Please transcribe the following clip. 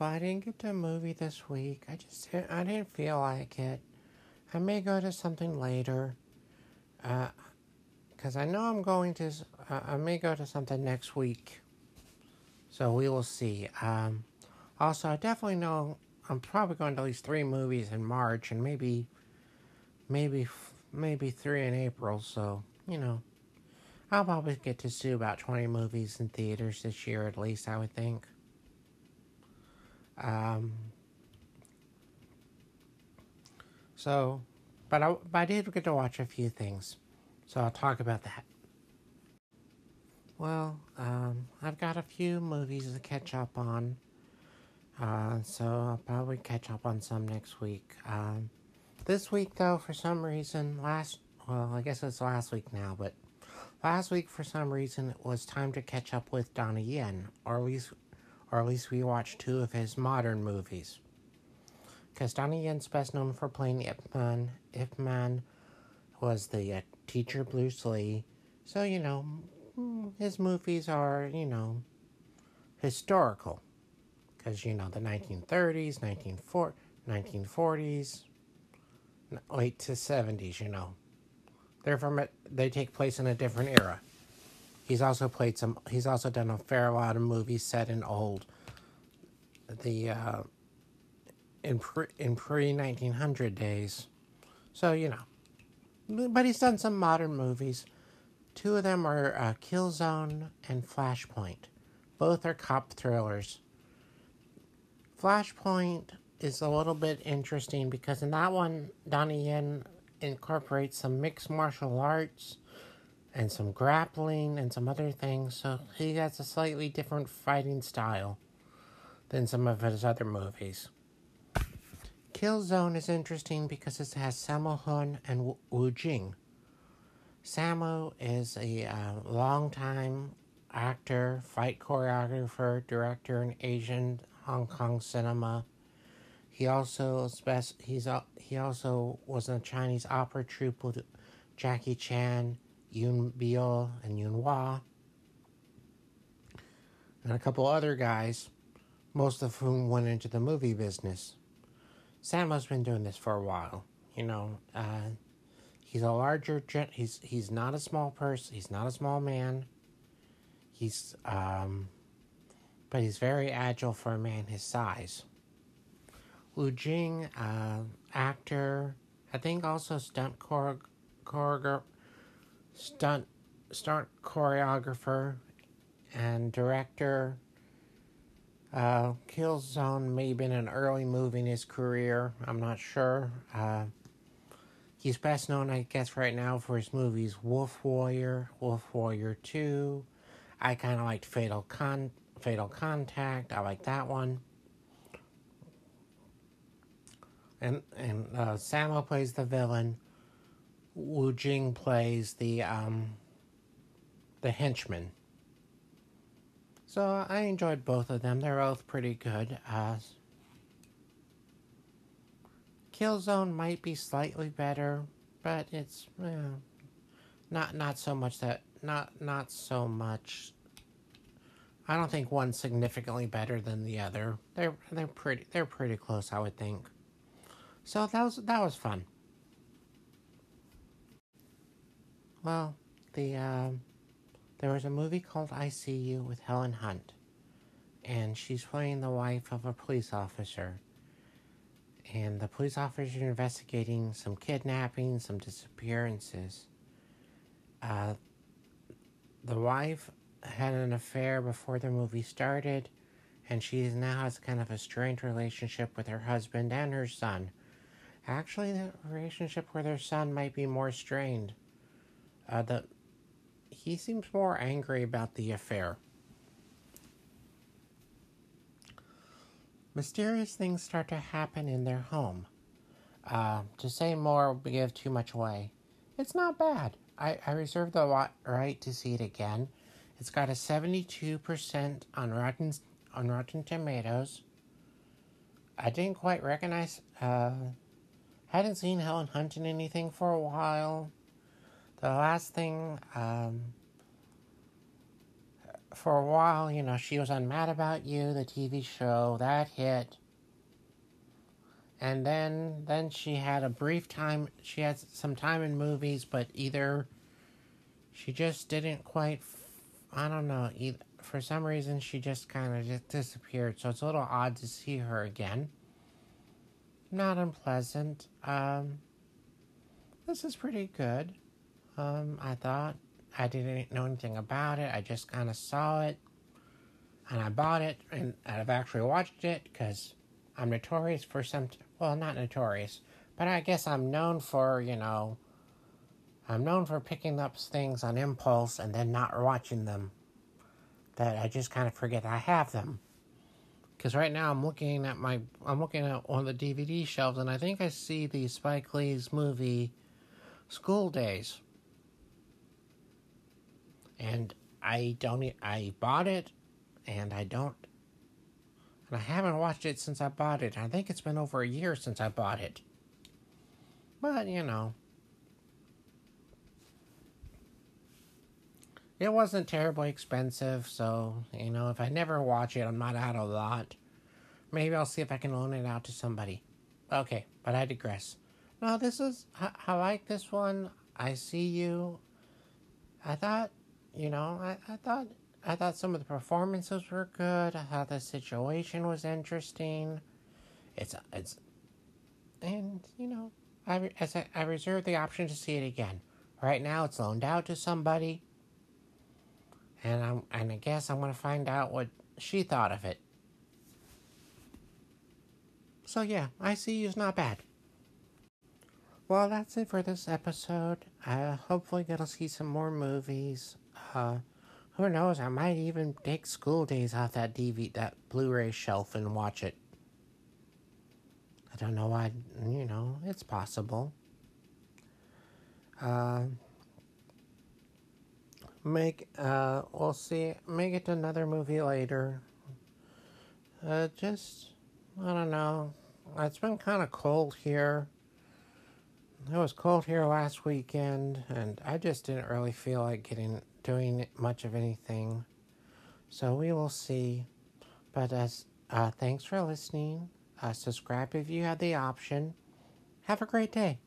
but I didn't get to a movie this week. I just didn't, I didn't feel like it. I may go to something later. Uh, cause I know I'm going to. Uh, I may go to something next week. So we will see. Um, also, I definitely know I'm probably going to at least three movies in March, and maybe, maybe, maybe three in April. So you know, I'll probably get to see about 20 movies in theaters this year at least. I would think. Um, so, but I, but I did get to watch a few things, so I'll talk about that. Well, um, I've got a few movies to catch up on, uh, so I'll probably catch up on some next week. Um, this week, though, for some reason, last well, I guess it's last week now, but last week for some reason it was time to catch up with Donnie Yen, or at least or at least we watched two of his modern movies. Donnie best known for playing Ip Man. Ip Man was the uh, teacher Bruce Lee. So, you know, his movies are, you know, historical. Because, you know, the 1930s, 1940s, late to 70s, you know. They're from, a, they take place in a different era. He's also played some. He's also done a fair lot of movies set in old, the uh, in pre in pre nineteen hundred days. So you know, but he's done some modern movies. Two of them are uh, Killzone and Flashpoint. Both are cop thrillers. Flashpoint is a little bit interesting because in that one, Donnie Yen incorporates some mixed martial arts and some grappling and some other things. So he has a slightly different fighting style than some of his other movies. Killzone is interesting because it has Sammo Hung and Wu Jing. Sammo is a uh, long-time actor, fight choreographer, director in Asian Hong Kong cinema. He also he's he also was in a Chinese opera troupe with Jackie Chan Yuen Biao and Yuen Wah, and a couple other guys, most of whom went into the movie business. Sammo's been doing this for a while. You know, uh, he's a larger. He's he's not a small person. He's not a small man. He's um, but he's very agile for a man his size. Wu Jing, uh, actor, I think also stunt choreographer stunt stunt choreographer and director. Uh, Killzone may have been an early move in his career. I'm not sure. Uh, he's best known, I guess, right now for his movies Wolf Warrior, Wolf Warrior 2. I kind of liked Fatal Con Fatal Contact. I like that one. And and uh, Sammo plays the villain. Wu Jing plays the um, the henchman. So I enjoyed both of them. They're both pretty good. Uh, Killzone might be slightly better, but it's eh, not not so much that not not so much. I don't think one's significantly better than the other. They're they're pretty they're pretty close, I would think. So that was that was fun. Well, the um, there was a movie called I See You with Helen Hunt, and she's playing the wife of a police officer. And the police officer is investigating some kidnapping, some disappearances. Uh, the wife had an affair before the movie started, and she now has kind of a strained relationship with her husband and her son. Actually, the relationship with her son might be more strained uh, the he seems more angry about the affair. Mysterious things start to happen in their home. Uh, to say more would give too much away. It's not bad. I, I reserve the right to see it again. It's got a 72% on Rotten, on Rotten Tomatoes. I didn't quite recognize, uh, hadn't seen Helen Hunt in anything for a while. The last thing, um, for a while, you know, she was on Mad About You, the TV show, that hit. And then then she had a brief time she had some time in movies, but either she just didn't quite I don't know, either, for some reason she just kind of just disappeared. So it's a little odd to see her again. Not unpleasant. Um this is pretty good. Um I thought I didn't know anything about it. I just kind of saw it and I bought it and I've actually watched it because I'm notorious for some, well, not notorious, but I guess I'm known for, you know, I'm known for picking up things on impulse and then not watching them. That I just kind of forget I have them. Because right now I'm looking at my, I'm looking at of the DVD shelves and I think I see the Spike Lee's movie School Daze and I don't. I bought it, and I don't. And I haven't watched it since I bought it. I think it's been over a year since I bought it. But you know, it wasn't terribly expensive, so you know, if I never watch it, I'm not out a lot. Maybe I'll see if I can loan it out to somebody. Okay, but I digress. No, this is I, I like this one. I see you. I thought you know, I, I thought I thought some of the performances were good. I thought the situation was interesting. It's it's, and you know, I as I, I reserve the option to see it again. Right now, it's loaned out to somebody, and I'm and I guess I'm gonna find out what she thought of it. So yeah, I see you's not bad. Well, that's it for this episode. Uh, hopefully, to see some more movies. Uh, who knows? I might even take School Daze off that DVD, that Blu-ray shelf, and watch it. I don't know why. You know, it's possible. Uh, make uh, we'll see. Make it another movie later. Uh, just I don't know. It's been kind of cold here. It was cold here last weekend, and I just didn't really feel like getting doing much of anything. So we will see. But as uh, thanks for listening. Uh, subscribe if you have the option. Have a great day.